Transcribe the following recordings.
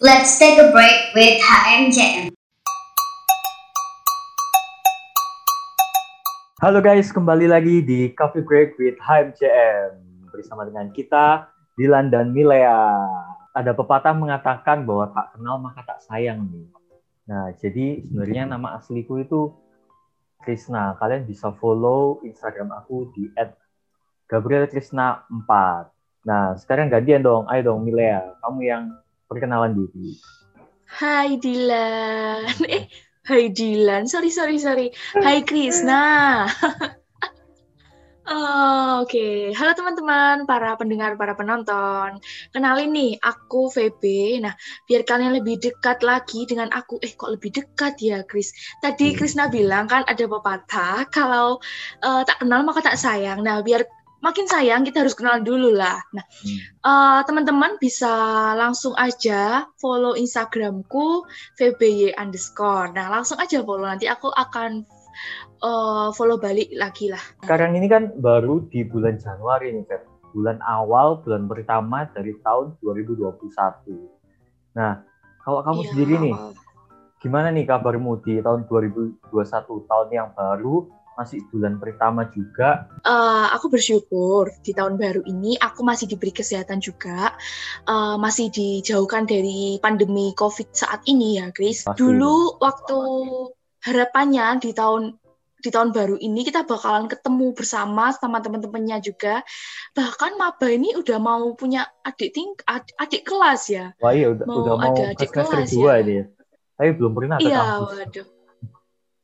Let's take a break with HMJM. Halo guys, kembali lagi di Coffee Break with HMJM bersama dengan kita Dilan dan Milea. Ada pepatah mengatakan bahwa tak kenal maka tak sayang nih. Nah, jadi sebenarnya nama asliku itu Krisna. Kalian bisa follow Instagram aku di @gabrielkrisna4. Nah, sekarang gantian dong. Ayo dong Milea, kamu yang perkenalan diri. Hai Dilan. Eh, Hai Dilan, sorry sorry sorry. Hai Krisna. Oh, Oke, okay. halo teman-teman, para pendengar, para penonton. Kenalin nih, aku VB. Nah, biar kalian lebih dekat lagi dengan aku. Eh, kok lebih dekat ya, Kris? Tadi Krisna bilang kan ada pepatah, kalau uh, tak kenal maka tak sayang. Nah, biar makin sayang kita harus kenal dulu lah. Nah, hmm. uh, teman-teman bisa langsung aja follow Instagramku vby underscore. Nah, langsung aja follow nanti aku akan uh, follow balik lagi lah. Sekarang ini kan baru di bulan Januari nih, Feb. Bulan awal, bulan pertama dari tahun 2021. Nah, kalau kamu ya, sendiri nih, gimana nih kabarmu di tahun 2021, tahun yang baru, masih bulan pertama juga. Uh, aku bersyukur di tahun baru ini aku masih diberi kesehatan juga, uh, masih dijauhkan dari pandemi COVID saat ini ya, Chris. Pasti. Dulu waktu harapannya di tahun di tahun baru ini kita bakalan ketemu bersama sama teman-temannya juga. Bahkan maba ini udah mau punya adik ting adik, adik kelas ya. Wah iya udah mau udah mau ada adik kelas ya. ini. Ya. Tapi belum pernah ke Iya, waduh.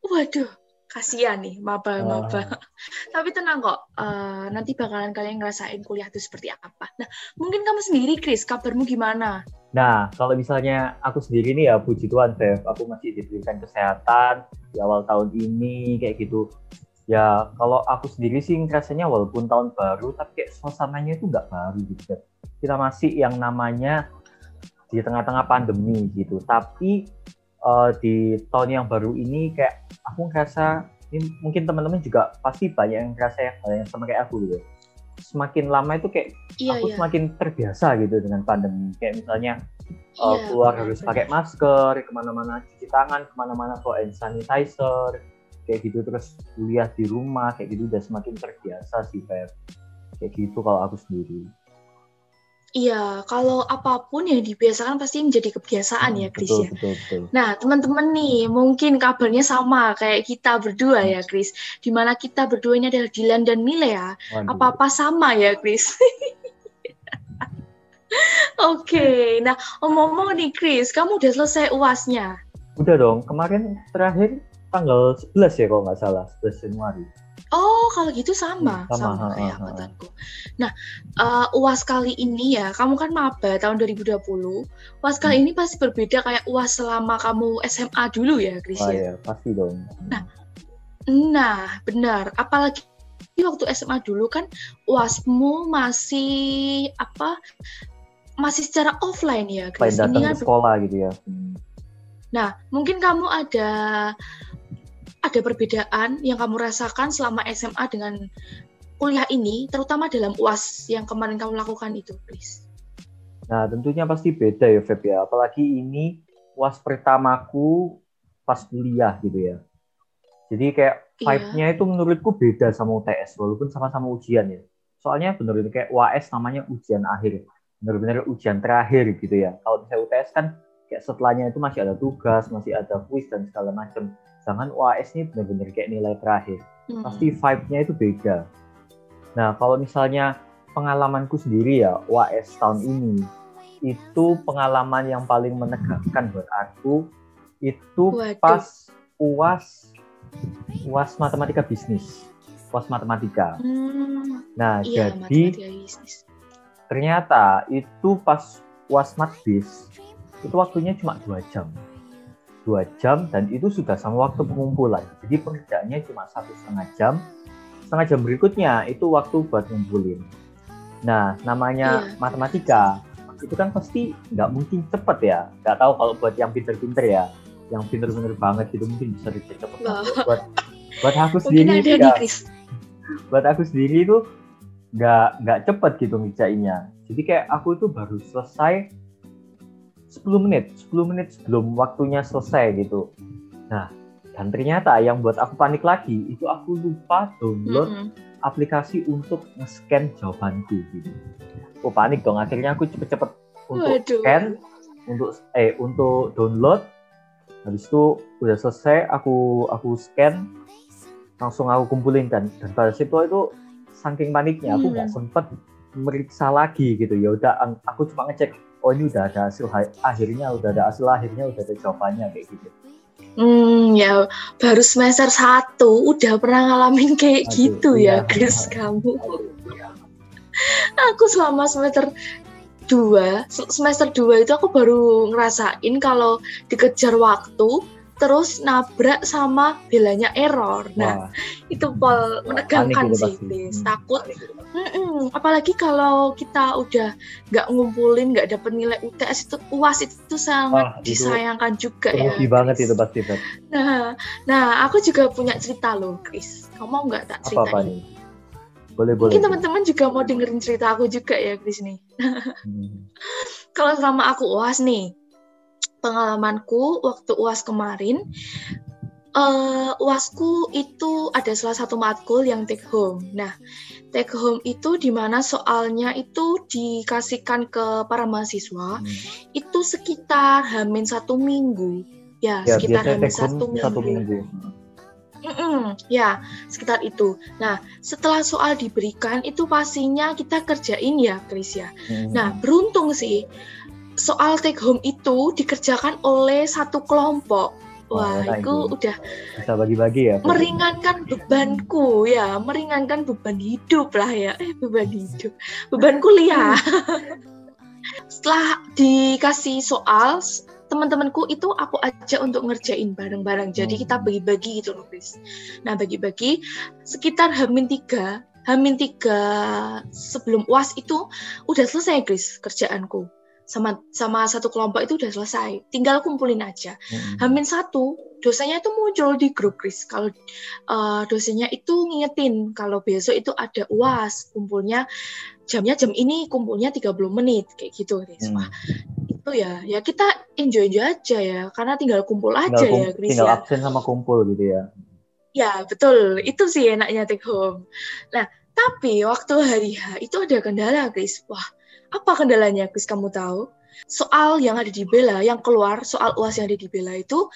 Waduh, kasihan nih maba-maba. Uh. Tapi tenang kok, uh, nanti bakalan kalian ngerasain kuliah itu seperti apa. Nah, mungkin kamu sendiri, Chris, kabarmu gimana? Nah, kalau misalnya aku sendiri nih ya, puji Tuhan, Bev, aku masih diberikan kesehatan di awal tahun ini, kayak gitu. Ya, kalau aku sendiri sih rasanya walaupun tahun baru, tapi kayak suasananya itu nggak baru gitu, Bev. Kita masih yang namanya di tengah-tengah pandemi gitu. Tapi uh, di tahun yang baru ini kayak aku ngerasa ini mungkin teman-teman juga pasti banyak yang ngerasa ya hal yang sama kayak aku gitu. Semakin lama itu kayak iya, aku iya. semakin terbiasa gitu dengan pandemi. Kayak misalnya iya, uh, keluar bener, harus pakai masker ke mana-mana cuci tangan ke mana-mana bawa hand sanitizer kayak gitu terus kuliah di rumah kayak gitu udah semakin terbiasa sih kayak kayak gitu kalau aku sendiri Iya, kalau apa pun yang dibiasakan pasti menjadi kebiasaan hmm, ya, Chris betul, ya. Betul, betul. Nah, teman-teman nih, mungkin kabarnya sama kayak kita berdua ya, Chris. Di mana kita berdua ini adalah Dilan dan Mile ya. Apa-apa sama ya, Chris. Oke, okay. nah omong-omong nih, Chris, kamu udah selesai uasnya? Udah dong, kemarin terakhir tanggal 11 ya kalau nggak salah, 11 Januari. Oh, kalau gitu sama, hmm, sama, sama kayak angkatanku. Nah, uh, UAS kali ini ya, kamu kan maba tahun 2020. UAS kali hmm. ini pasti berbeda kayak UAS selama kamu SMA dulu ya, Chris oh, ya? pasti dong. Nah, nah, benar. Apalagi waktu SMA dulu kan UASmu masih apa? Masih secara offline ya, Chris. Ini kan sekolah gitu ya. Nah, mungkin kamu ada ada perbedaan yang kamu rasakan selama SMA dengan kuliah ini, terutama dalam UAS yang kemarin kamu lakukan itu, please? Nah, tentunya pasti beda ya, Feb ya. Apalagi ini UAS pertamaku pas kuliah gitu ya. Jadi kayak iya. vibe-nya itu menurutku beda sama UTS, walaupun sama-sama ujian ya. Soalnya itu kayak UAS namanya ujian akhir. Benar-benar ujian terakhir gitu ya. Kalau misalnya UTS kan kayak setelahnya itu masih ada tugas, masih ada kuis dan segala macam. Sedangkan UAS ini benar-benar kayak nilai terakhir. Hmm. Pasti vibe-nya itu beda. Nah, kalau misalnya pengalamanku sendiri ya, UAS tahun ini, itu pengalaman yang paling menegangkan buat aku, itu Waduh. pas UAS, UAS matematika bisnis. UAS matematika. Hmm. Nah, iya, jadi ternyata itu pas UAS matbis, itu waktunya cuma dua jam dua jam dan itu sudah sama waktu pengumpulan. Jadi pengerjaannya cuma satu setengah jam. Setengah jam berikutnya itu waktu buat ngumpulin. Nah, namanya iya. matematika itu kan pasti nggak mungkin cepet ya. Nggak tahu kalau buat yang pinter-pinter ya, yang pinter-pinter banget itu mungkin bisa dicepat cepet. Buat buat aku sendiri ya, buat aku sendiri itu nggak nggak cepet gitu ngerjainnya. Jadi kayak aku itu baru selesai 10 menit, 10 menit sebelum waktunya selesai gitu. Nah, dan ternyata yang buat aku panik lagi itu aku lupa download Mm-mm. aplikasi untuk nge-scan jawabanku gitu. Aku panik dong, akhirnya aku cepet-cepet untuk Waduh. scan, untuk eh untuk download. Habis itu udah selesai, aku aku scan, langsung aku kumpulin kan. Dan pada situ itu saking paniknya aku Hmm. nggak sempet meriksa lagi gitu. Ya udah, aku cuma ngecek, oh ini udah ada hasil ha- akhirnya, udah ada hasil akhirnya, udah ada jawabannya kayak gitu. Hmm, ya baru semester satu udah pernah ngalamin kayak Aduh, gitu iya. ya, Chris kamu. Aku selama semester dua, se- semester dua itu aku baru ngerasain kalau dikejar waktu, terus nabrak sama belanya error. Nah, Wah, itu pol menegangkan sih. Chris. Hmm. Mm-mm. Apalagi kalau kita udah nggak ngumpulin, nggak dapet nilai UTS itu uas itu sangat Wah, itu disayangkan juga ya. banget itu pasti, Beb. Nah, nah aku juga punya cerita loh, Chris. Kamu mau nggak tak Apa-apa ceritain? nih? Boleh, boleh. Mungkin teman-teman juga mau dengerin cerita aku juga ya, Chris nih. Hmm. Kalau selama aku uas nih, pengalamanku waktu uas kemarin, eh uasku itu ada salah satu matkul yang take home. Nah, take home itu di mana soalnya itu dikasihkan ke para mahasiswa Hmm. itu sekitar hamin satu minggu. Ya, Ya, sekitar hamin satu minggu. satu minggu. Mm-mm, ya, sekitar itu. Nah, setelah soal diberikan itu pastinya kita kerjain ya, Chris ya. Hmm. Nah, beruntung sih soal take home itu dikerjakan oleh satu kelompok. Wah, enak itu udah bisa bagi-bagi ya. Meringankan bebanku ya, meringankan beban hidup lah ya. Eh, beban hidup. Beban kuliah. Setelah dikasih soal, teman-temanku itu aku ajak untuk ngerjain bareng-bareng. Jadi Hmm. kita bagi-bagi gitu loh, Chris. Nah, bagi-bagi sekitar Hamin tiga, Hamin tiga sebelum UAS itu udah selesai, Chris, kerjaanku. Sama sama satu kelompok itu udah selesai. Tinggal kumpulin aja. Hmm. Hamin satu, dosennya itu muncul di grup, Chris. Kalau eh, dosennya itu ngingetin kalau besok itu ada UAS, kumpulnya jamnya jam ini, kumpulnya 30 menit, kayak gitu, Chris. Hmm. Wah, itu ya, ya kita enjoy-enjoy aja ya, karena tinggal kumpul aja tinggal, kum- ya, Chris tinggal ya. absen sama kumpul gitu ya. Ya, betul. Itu sih enaknya take home. Nah, tapi waktu hari H itu ada kendala, Chris. Wah, apa kendalanya, Chris? Kamu tahu? Soal yang ada di Bella, yang keluar, soal UAS yang ada di Bella itu,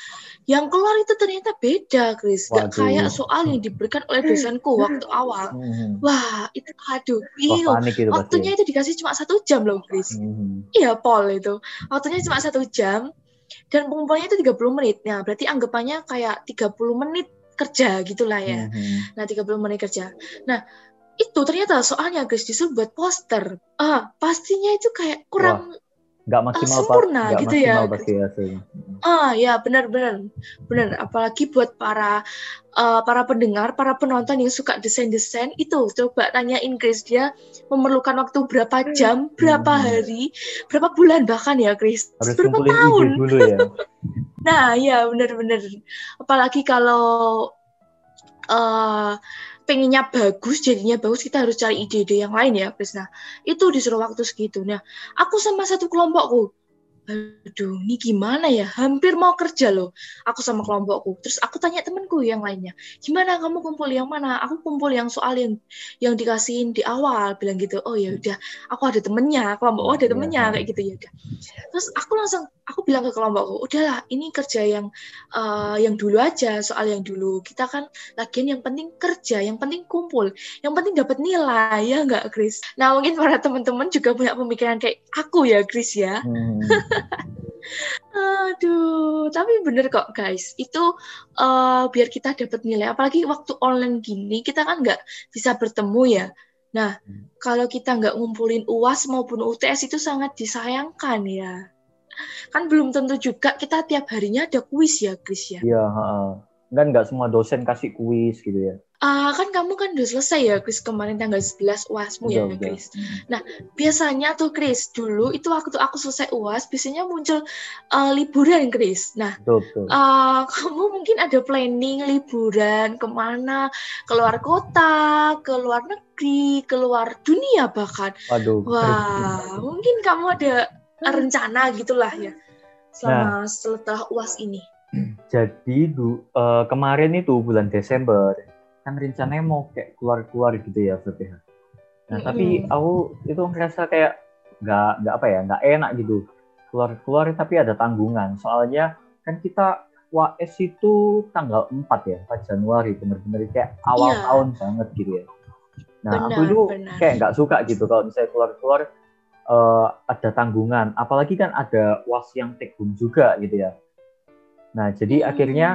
yang keluar itu ternyata beda, Chris. Gak Waduh. kayak soal yang diberikan oleh dosenku waktu awal. Hmm. Wah, itu aduh, Wah, iu. itu pasti. Waktunya itu dikasih cuma satu jam loh, Chris. Hmm. Iya, Paul itu. Waktunya cuma satu jam dan pengumpulnya itu 30 menit. Nah, berarti anggapannya kayak 30 menit kerja gitulah ya. Hmm. Nah, 30 menit kerja. Nah, itu ternyata soalnya guys disuruh buat poster. Ah, pastinya itu kayak kurang Nggak maksimal, Pak. sempurna Nggak gitu ya. maksimal pasti hasilnya. ah ya benar-benar benar apalagi buat para eh, para pendengar, para penonton yang suka desain-desain itu coba tanyain Chris dia memerlukan waktu berapa jam, berapa Hmm. hari, berapa bulan bahkan ya Chris. Harus berapa tahun? dulu ya. Nah, ya benar-benar. Apalagi kalau eh pengennya bagus, jadinya bagus, kita harus cari ide-ide yang lain ya, Chris. Nah, itu disuruh waktu segitu. Nah, aku sama satu kelompokku, aduh, ini gimana ya? Hampir mau kerja loh, aku sama kelompokku. Terus aku tanya temanku yang lainnya, gimana kamu kumpul yang mana? Aku kumpul yang soal yang yang dikasihin di awal, bilang gitu. Oh ya udah, aku ada temennya, kelompokku ada Iya. temennya kayak gitu ya udah. Terus aku langsung aku bilang ke kelompokku, udahlah ini kerja yang eh, yang dulu aja soal yang dulu. Kita kan lagian yang penting kerja, yang penting kumpul, yang penting dapat nilai ya nggak Chris. Nah mungkin para teman-teman juga punya pemikiran kayak aku ya Chris ya. Hmm. Aduh, tapi bener kok guys. Itu eh, biar kita dapat nilai. Apalagi waktu online gini kita kan nggak bisa bertemu ya. Nah, kalau kita nggak ngumpulin UAS maupun UTS itu sangat disayangkan ya. Kan belum tentu juga kita tiap harinya ada kuis ya, Chris ya. Iya. Kan nggak semua dosen kasih kuis gitu ya. Ah, kan kamu kan udah selesai ya, Chris kemarin tanggal 11 UASmu ya, Udah, udah. Chris. Biasanya tuh, Chris, dulu itu waktu aku selesai UAS, biasanya muncul eh, liburan, Chris. Nah, Betul, betul. eh, kamu mungkin ada planning liburan ke mana? Keluar kota, ke luar negeri, keluar dunia bahkan. Waduh. Wah, mungkin kamu ada rencana gitulah ya selama setelah uas ini. Jadi du, eh, kemarin itu bulan Desember kan rencananya mau kayak keluar-keluar gitu ya VPH. Nah Mm-mm. tapi aku itu ngerasa kayak nggak nggak apa ya nggak enak gitu keluar-keluar tapi ada tanggungan. Soalnya kan kita WAS itu tanggal 4 ya 4 Januari bener-bener kayak awal Iya. tahun banget gitu ya. Nah aku Benar, itu benar. kayak nggak suka gitu kalau misalnya keluar-keluar eh, ada tanggungan. Apalagi kan ada was yang take home juga gitu ya. Nah jadi Hmm. akhirnya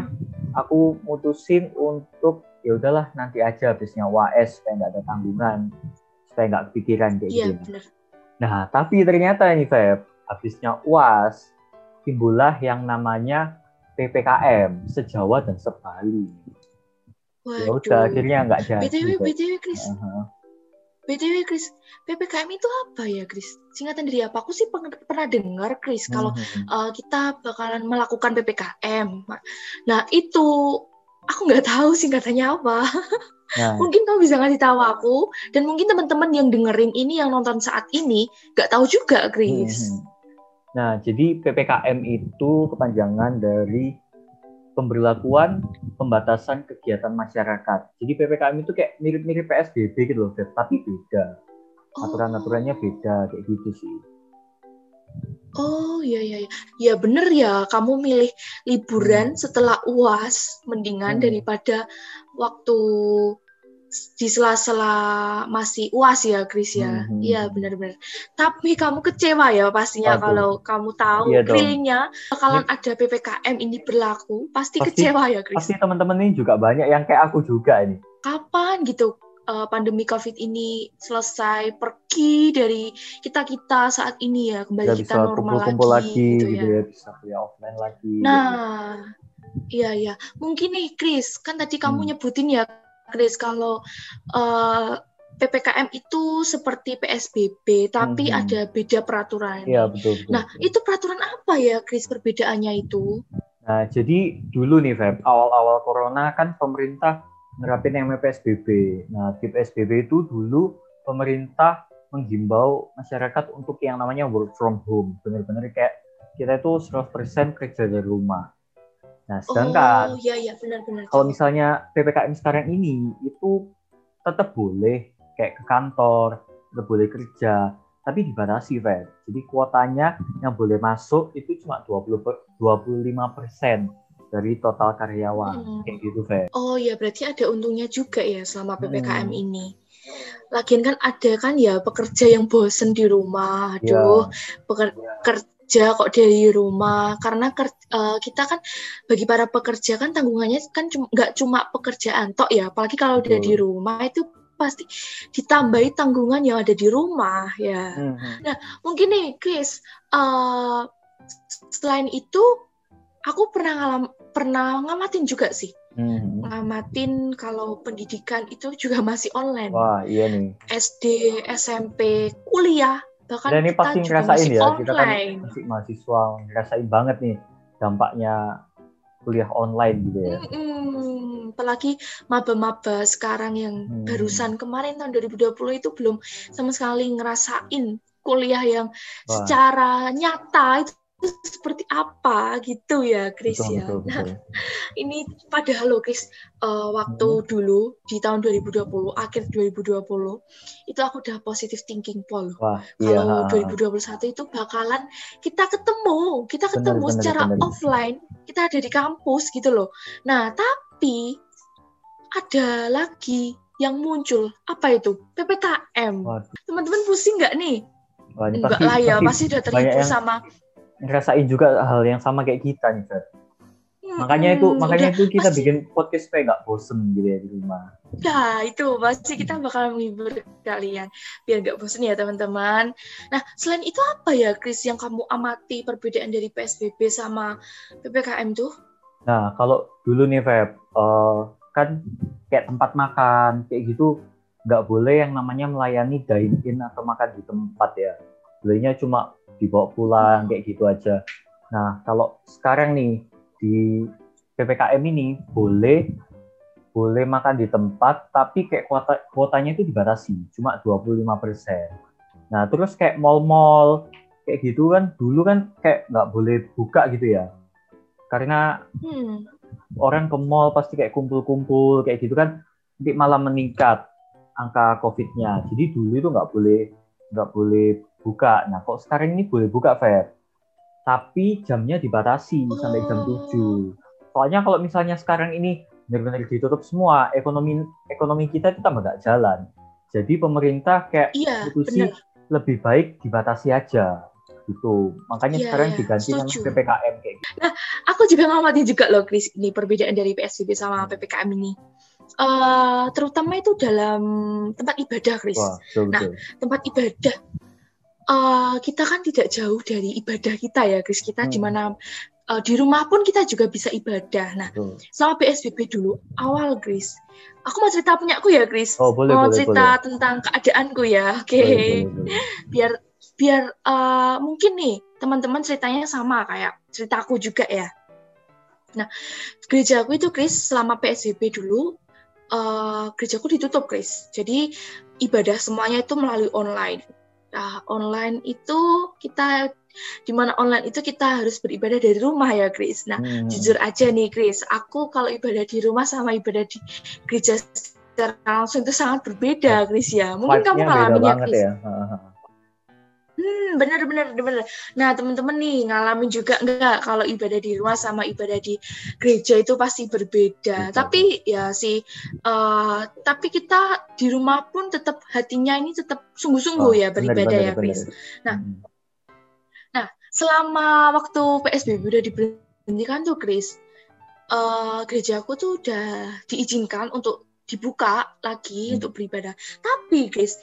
aku mutusin untuk ya udahlah nanti aja habisnya WAS supaya nggak ada tanggungan supaya nggak kepikiran kayak Iya gitu. benar. Nah tapi ternyata nih Feb habisnya UAS timbullah yang namanya PPKM sejawa dan sebali. Ya udah akhirnya nggak jadi. BTW Feb. BTW Chris, Aha. BTW Chris, PPKM itu apa ya Chris? Singkatan dari apa? Aku sih pernah dengar Chris kalau Mhm. uh, kita bakalan melakukan PPKM. Nah itu aku nggak tahu singkatannya apa. Nah, Mungkin kamu bisa ngasih tahu aku dan mungkin teman-teman yang dengerin ini yang nonton saat ini nggak tahu juga Chris. Mhm. Nah, jadi PPKM itu kepanjangan dari pemberlakuan pembatasan kegiatan masyarakat. Jadi PPKM itu kayak mirip-mirip PSBB gitu loh, tapi beda. Oh. Aturan-aturannya beda kayak gitu sih. Oh iya iya iya. Ya bener ya, kamu milih liburan setelah UAS mendingan Hmm. daripada waktu di sela-sela masih UAS ya, Chris ya. Hmm. Iya benar-benar. Tapi kamu kecewa ya pastinya Waduh. kalau kamu tahu Iya dong. realnya bakalan ada PPKM ini berlaku, pasti, Pasti- kecewa ya, Chris. Pasti teman-teman ini juga banyak yang kayak aku juga ini. Kapan gitu uh, pandemi COVID ini selesai pergi dari kita-kita saat ini ya, kembali Nggak kita bisa normal kumpul-kumpul lagi, lagi, gitu, gitu ya. ya, bisa kuliah offline lagi. gitu. Nah, iya iya. Mungkin nih, Chris, kan tadi kamu Hmm. nyebutin ya, Chris, kalau eh, PPKM itu seperti PSBB, tapi Mhm. ada beda peraturan. Iya, betul, betul. Nah, betul. itu peraturan apa ya, Chris, perbedaannya itu? Nah, jadi dulu nih, Feb, awal-awal corona kan pemerintah nerapin yang PSBB. Nah, di PSBB itu dulu pemerintah menghimbau masyarakat untuk yang namanya work from home. Benar-benar kayak kita itu 100% kerja dari rumah. Nah, sedangkan oh, iya iya, benar-benar. kalau misalnya PPKM sekarang ini itu tetap boleh kayak ke kantor, tetap boleh kerja, tapi dibatasi, Feb. Jadi kuotanya yang boleh masuk itu cuma 20 per- 25% dari total karyawan. Hmm. Kayak gitu, Feb. Oh ya, berarti ada untungnya juga ya selama PPKM Hmm. ini. Lagian kan ada kan ya pekerja yang bosen di rumah. Ya. Aduh, peker- kerja kok dari rumah. Karena ker- eh, kita kan bagi para pekerja kan tanggungannya kan nggak cuma pekerjaan tok ya. Apalagi kalau udah di rumah itu pasti ditambahi tanggungan yang ada di rumah ya. Mhm. Mungkin nih, Chris, eh, selain itu aku pernah ngalam pernah ngamatin juga sih Mhm. ngamatin kalau pendidikan itu juga masih online. Wah, iya nih. SD, SMP, kuliah, bahkan Dan ini kita pasti juga ngerasain masih ya, kita kan online. masih mahasiswa, ngerasain banget nih dampaknya kuliah online gitu ya. Mm-mm. Apalagi maba-maba sekarang yang Hmm. barusan kemarin tahun 2020 itu belum sama sekali ngerasain kuliah yang Wah. secara nyata itu seperti apa gitu ya, Chris Betul, ya. betul, Nah, betul. ini padahal loh Chris eh, waktu Hmm. dulu di tahun 2020 akhir 2020 itu aku udah positive thinking Paul Wah, iya. kalau ha. 2021 itu bakalan kita ketemu kita Bener, ketemu bener, secara bener. offline kita ada di kampus gitu loh nah tapi ada lagi yang muncul apa itu ppkm teman-teman pusing nggak nih Wah, enggak lah ya pasti pasti udah terhibur yang sama ngerasain juga hal yang sama kayak kita nih, Feb. Makanya itu, Mm-mm, makanya udah itu kita pasti- bikin podcast supaya nggak bosen gitu ya di rumah. Nah, itu pasti kita bakal menghibur kalian biar nggak bosan ya teman-teman. Nah, selain itu apa ya, Chris, yang kamu amati perbedaan dari PSBB sama PPKM tuh? Nah, kalau dulu nih, Feb, eh, kan kayak tempat makan kayak gitu nggak boleh yang namanya melayani dine in atau makan di tempat ya. Bolehnya cuma dibawa pulang kayak gitu aja. Nah, kalau sekarang nih di PPKM ini boleh boleh makan di tempat tapi kayak kuota kuotanya itu dibatasi cuma 25%. Nah, terus kayak mall-mall kayak gitu kan dulu kan kayak nggak boleh buka gitu ya karena Hmm. orang ke mall pasti kayak kumpul-kumpul kayak gitu kan nanti malah meningkat angka COVID-nya. Jadi dulu itu nggak boleh nggak boleh buka. Nah kok sekarang ini boleh buka Fer, tapi jamnya dibatasi sampai jam Oh. 7. Soalnya kalau misalnya sekarang ini benar-benar ditutup semua, ekonomi ekonomi kita itu tambah nggak jalan. Jadi pemerintah kayak Iya, putusi lebih baik dibatasi aja gitu. Makanya Iya, sekarang iya, diganti setuju. PPKM kayak gitu. Aku juga ngamatin juga loh, Chris, ini perbedaan dari PSBB sama PPKM ini. Eh, terutama itu dalam tempat ibadah, Chris. Wah, betul, Nah, betul. tempat ibadah. Eh, kita kan tidak jauh dari ibadah kita ya, Chris. Kita Hmm. di mana eh, di rumah pun kita juga bisa ibadah. Nah, betul. sama PSBB dulu awal, Chris. Aku mau cerita punyaku ya, Chris. Oh, boleh, mau boleh, cerita tentang keadaanku ya, oke. Boleh, boleh, boleh. Biar biar eh, mungkin nih teman-teman ceritanya sama kayak ceritaku juga ya. Nah, gerejaku itu Chris selama PSBB dulu eh gerejaku ditutup Chris. Jadi ibadah semuanya itu melalui online. Nah, online itu kita di mana online itu kita harus beribadah dari rumah ya, Chris. Nah, Hmm. jujur aja nih, Chris, aku kalau ibadah di rumah sama ibadah di gereja secara langsung itu sangat berbeda, Chris ya. Mungkin kamu ngalamin ya, Chris. ya. Hmm, bener bener bener. Nah, teman-teman nih ngalamin juga enggak kalau ibadah di rumah sama ibadah di gereja itu pasti berbeda. Betul. Tapi ya sih, eh, tapi kita di rumah pun tetap hatinya ini tetap sungguh-sungguh Wah, ya beribadah bener, ya, Chris. Nah, Hmm. selama waktu PSBB udah diberhentikan tuh Chris, eh gerejaku tuh udah diizinkan untuk dibuka lagi Hmm. untuk beribadah. Tapi Chris,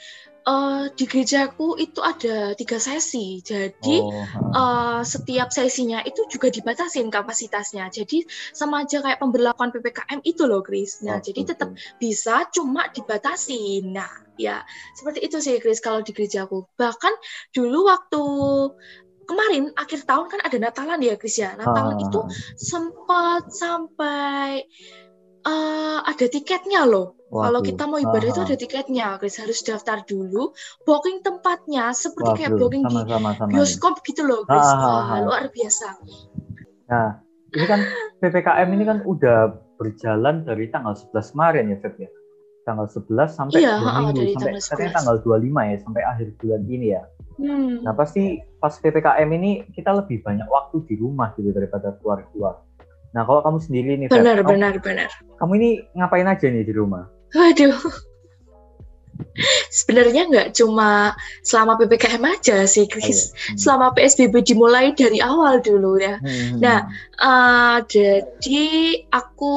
eh di gerejaku itu ada tiga sesi, jadi Oh, eh, setiap sesinya itu juga dibatasin kapasitasnya. Jadi sama aja kayak pemberlakuan PPKM itu loh, Chris. Nah, Oh, jadi betul, tetap bisa cuma dibatasin. Nah, ya seperti itu sih Chris kalau di gerejaku. Bahkan dulu waktu kemarin akhir tahun kan ada Natalan ya Chris ya. Natalan Ah, itu sempat sampai eh, ada tiketnya loh. Kalau kita mau ibadah itu Ah, ada tiketnya, Chris harus daftar dulu, booking tempatnya seperti kayak waduh, booking di sama-sama sama nih. bioskop gitu loh. Ah, ah, Wah, ah. luar biasa. Nah, ini kan PPKM ini kan udah berjalan dari tanggal 11 kemarin ya, Feb ya. Tanggal 11 sampai Iya, ah, minggu sampai tanggal katanya 11. tanggal 25 ya sampai akhir bulan ini ya. Hmm. Nah, pasti pas PPKM ini kita lebih banyak waktu di rumah gitu daripada keluar-keluar. Nah, kalau kamu sendiri nih, Feb, Benar, kamu, benar, benar. kamu ini ngapain aja nih di rumah? Waduh. Sebenarnya nggak cuma selama PPKM aja sih, Oh, Chris. iya. Hmm. Selama PSBB dimulai dari awal dulu ya. Hmm. Nah, Eh, jadi aku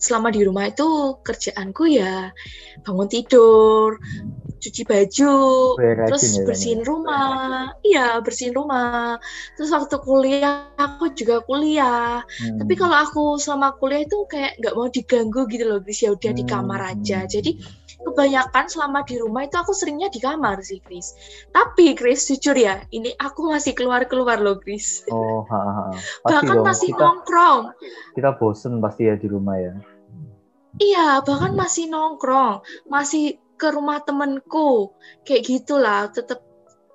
selama di rumah itu kerjaanku ya bangun tidur, cuci baju, Gue rajin terus ya, bersihin kamu. rumah, iya bersihin rumah. Terus waktu kuliah aku juga kuliah. Hmm. Tapi kalau aku selama kuliah itu kayak nggak mau diganggu gitu loh, Chris. Ya udah di kamar Hmm. aja. Jadi kebanyakan selama di rumah itu aku seringnya di kamar sih, Chris. Tapi Chris, jujur ya, ini aku masih keluar-keluar loh, Chris. Oh, ha, ha. Pasti Bahkan dong. masih kita, nongkrong. kita bosen pasti ya di rumah ya. Iya, bahkan masih nongkrong, masih ke rumah temenku, kayak gitulah, tetap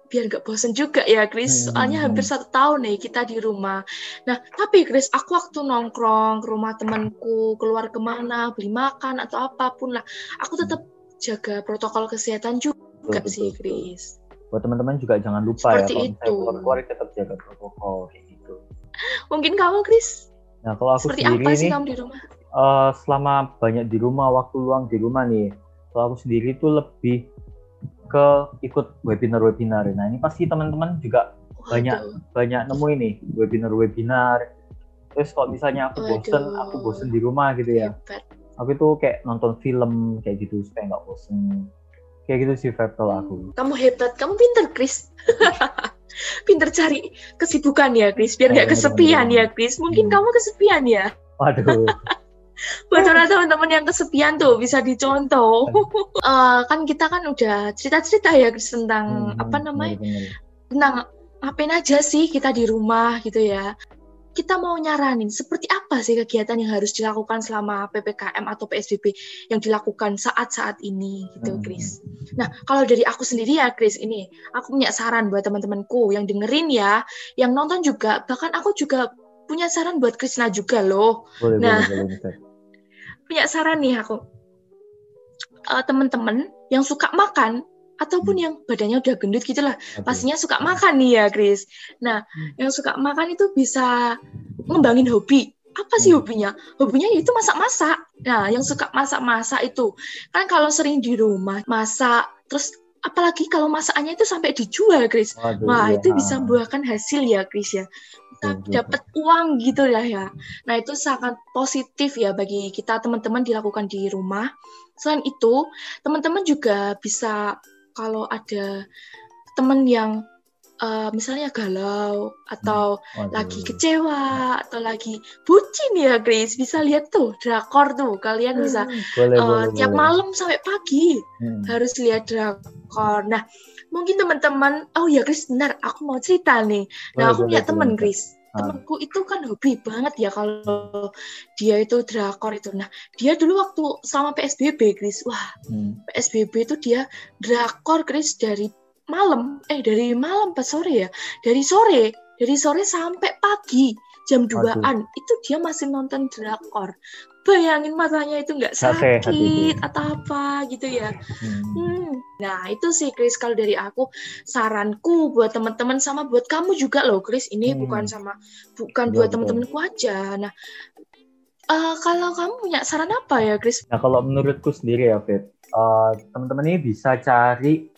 biar nggak bosen juga ya, Chris. Hmm, Soalnya hmm, hampir hmm. satu tahun nih kita di rumah. Nah, tapi Chris, aku waktu nongkrong ke rumah temenku, keluar ke mana, beli makan atau apa pun lah, aku tetap jaga protokol kesehatan juga Betul, sih, betul. Chris. Buat teman-teman juga jangan lupa Seperti ya kalau itu. keluar-keluar tetap jaga protokol kayak gitu. Mungkin kamu, Chris, Nah, kalau aku seperti sendiri apa sih nih kamu di rumah? Eh, selama banyak di rumah, waktu luang di rumah nih, kalau aku sendiri itu lebih ke ikut webinar-webinar. Nah, ini pasti teman-teman juga banyak Waduh, banyak nemu ini webinar-webinar. Terus kalau misalnya aku bosen, Waduh. aku bosen di rumah gitu ya. hebat. Aku itu kayak nonton film kayak gitu supaya nggak bosen. Kayak gitu sih Feb kalau aku. Kamu hebat, kamu pinter, Chris. pinter cari kesibukan ya, Chris. Biar nggak Bener, kesepian bener. ya, Chris. Mungkin Hmm. kamu kesepian ya. Waduh. Buat para teman-teman yang kesepian tuh bisa dicontoh. Eh, kan kita kan udah cerita-cerita ya, tentang Hmm, apa namanya? bener-bener. Tentang ngapain aja sih kita di rumah gitu ya. kita mau nyaranin seperti apa sih kegiatan yang harus dilakukan selama PPKM atau PSBB yang dilakukan saat-saat ini gitu, Hmm. Chris. Nah, kalau dari aku sendiri ya, Chris, ini aku punya saran buat teman-temanku yang dengerin ya, yang nonton juga, bahkan aku juga punya saran buat Krisna juga loh. Boleh, Nah. boleh, boleh. Punya saran nih aku. Eh, teman-teman yang suka makan ataupun Hmm. yang badannya udah gendut gitu lah, Oke. pastinya suka makan nih ya, Chris. Nah, yang suka makan itu bisa ngembangin hobi. Apa sih Hmm. hobinya? Hobinya itu masak-masak. Nah, yang suka masak-masak itu kan kalau sering di rumah masak, terus apalagi kalau masakannya itu sampai dijual, Chris. Waduh, Wah, iya. itu bisa buahkan hasil ya, Chris ya. Kita dapat uang gitu ya ya. Nah, itu sangat positif ya bagi kita teman-teman dilakukan di rumah. Selain itu, teman-teman juga bisa kalau ada teman yang eh, misalnya galau atau Waduh. lagi kecewa atau lagi bucin ya, Chris. Bisa lihat tuh drakor tuh. Kalian bisa boleh, eh, boleh, tiap boleh. malam sampai pagi Hmm. harus lihat drakor. Nah, mungkin teman-teman, oh ya Chris, benar, aku mau cerita nih. Boleh, Nah, aku punya boleh, Chris. Ah. Temenku itu kan hobi banget ya kalau dia itu drakor itu. Nah, dia dulu waktu selama PSBB, Chris. Wah, Hmm. PSBB itu dia drakor, Chris, dari malam. Eh, dari malam pas sore ya? Dari sore. Dari sore sampai pagi. Jam 2-an. Itu dia masih nonton drakor. Bayangin matanya itu nggak sakit itu. atau apa gitu ya. Hmm. Hmm. Nah, itu sih Chris kalau dari aku saranku buat teman-teman sama buat kamu juga loh, Chris. Ini Hmm. bukan sama bukan Betul, buat teman-temanku aja. Nah, eh, kalau kamu punya saran apa ya, Chris? Nah, kalau menurutku sendiri ya, Feb, eh, teman-teman ini bisa cari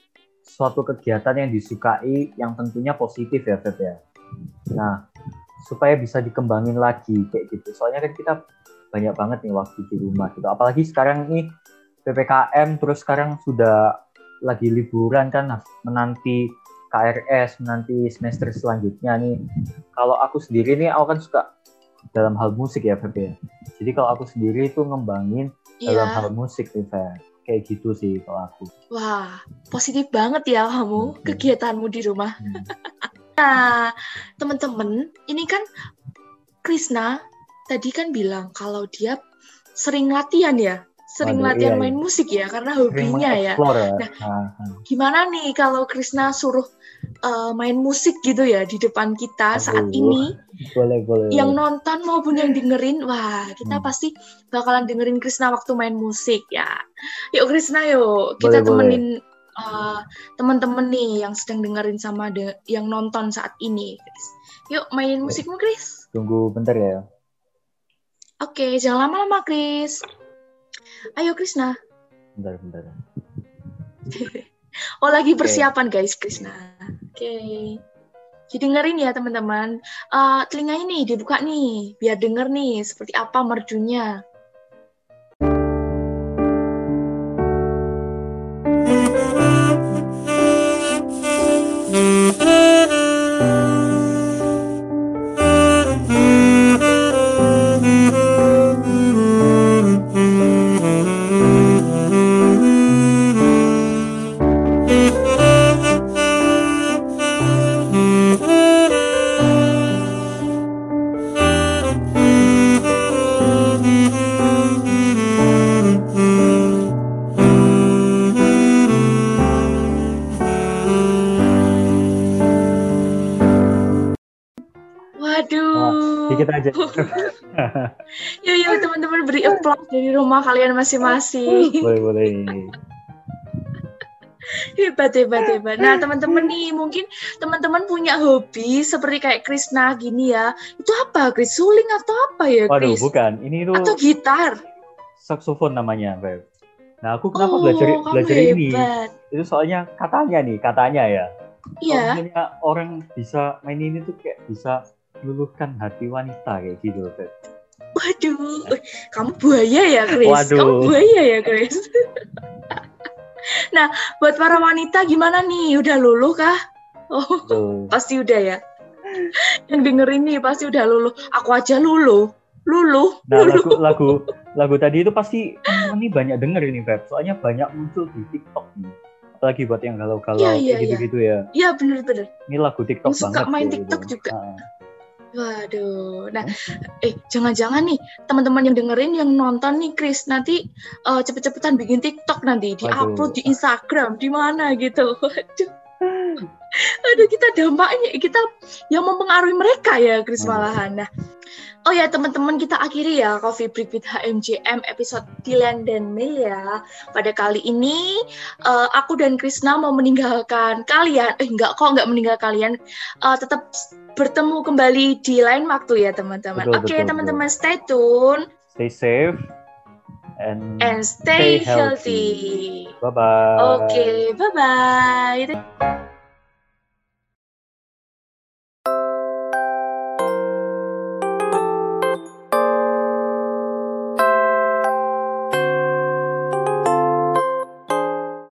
suatu kegiatan yang disukai yang tentunya positif ya, Feb ya. Nah, supaya bisa dikembangin lagi kayak gitu. Soalnya kan kita banyak banget nih waktu di rumah gitu. Apalagi sekarang ini PPKM terus sekarang sudah lagi liburan kan nah, menanti KRS, menanti semester selanjutnya nih. Kalau aku sendiri nih, aku kan suka dalam hal musik ya, Feb ya. Jadi kalau aku sendiri itu ngembangin dalam Iya. hal musik nih, Fer. Kayak gitu sih kalau aku. Wah, positif banget ya kamu Hmm. kegiatanmu di rumah. Hmm. Nah, teman-teman, ini kan Krisna tadi kan bilang kalau dia sering latihan ya, sering Waduh, latihan iya, main iya. musik ya karena hobinya ya. ya. Nah, Ah, ah. Gimana nih kalau Krisna suruh uh, main musik gitu ya di depan kita saat Aduh. ini, Boleh, boleh. yang nonton maupun yang dengerin, wah kita Hmm. pasti bakalan dengerin Krisna waktu main musik ya. Yuk Krisna yuk, kita Boleh, boleh. temenin uh, teman-teman nih yang sedang dengerin sama de- yang nonton saat ini. Kris. Yuk mainin musikmu Kris. Tunggu bentar ya. Oke, jangan lama-lama Kris. Ayo Krisna. Bentar, bentar. Oh lagi persiapan guys Krisna. Oke. Jadi dengerin ya teman-teman. Eh telinganya nih dibuka nih, biar denger nih seperti apa merdunya. Dari rumah kalian masing-masing. boleh, boleh. hebat hebat hebat. Nah teman-teman nih mungkin teman-teman punya hobi seperti kayak Krisna gini ya. Itu apa Kris? Suling atau apa ya Waduh, Kris? bukan. Ini tuh Atau gitar? saksofon namanya, Feb. Nah, aku kenapa oh, belajar belajar ini? Itu soalnya katanya nih, katanya ya. Iya. misalnya orang bisa main ini tuh kayak bisa meluluhkan hati wanita kayak gitu, Feb. Waduh, kamu buaya ya, Chris? Waduh. Kamu buaya ya, Chris? nah, buat para wanita gimana nih? Udah luluh kah? Oh, Tuh. pasti udah ya. Yang denger ini pasti udah luluh. Aku aja luluh. Luluh. Nah, luluh. lagu lagu lagu tadi itu pasti ini banyak denger ini, Feb. Soalnya banyak muncul di TikTok nih. Apalagi buat yang galau-galau Iya, iya, kayak gitu-gitu ya. Iya, bener-bener. Ini lagu TikTok Yang suka banget. main tuh, TikTok gitu. juga. Nah, Waduh. Nah, eh jangan-jangan nih teman-teman yang dengerin yang nonton nih Chris nanti uh, cepet-cepetan bikin TikTok nanti, di-upload di Instagram, di mana gitu. Waduh. Aduh, kita dampaknya kita yang mempengaruhi mereka ya Chris hmm. malahan. Nah, Oh ya teman-teman kita akhiri ya Coffee Break with HMJM episode Dylan dan Mel ya. Pada kali ini uh, aku dan Krisna mau meninggalkan kalian. Eh enggak kok enggak meninggal kalian. Uh, tetap bertemu kembali di lain waktu ya teman-teman. Oke okay, teman-teman stay tune. Stay safe and, and stay, stay healthy. healthy. Bye bye. Oke, okay, bye bye.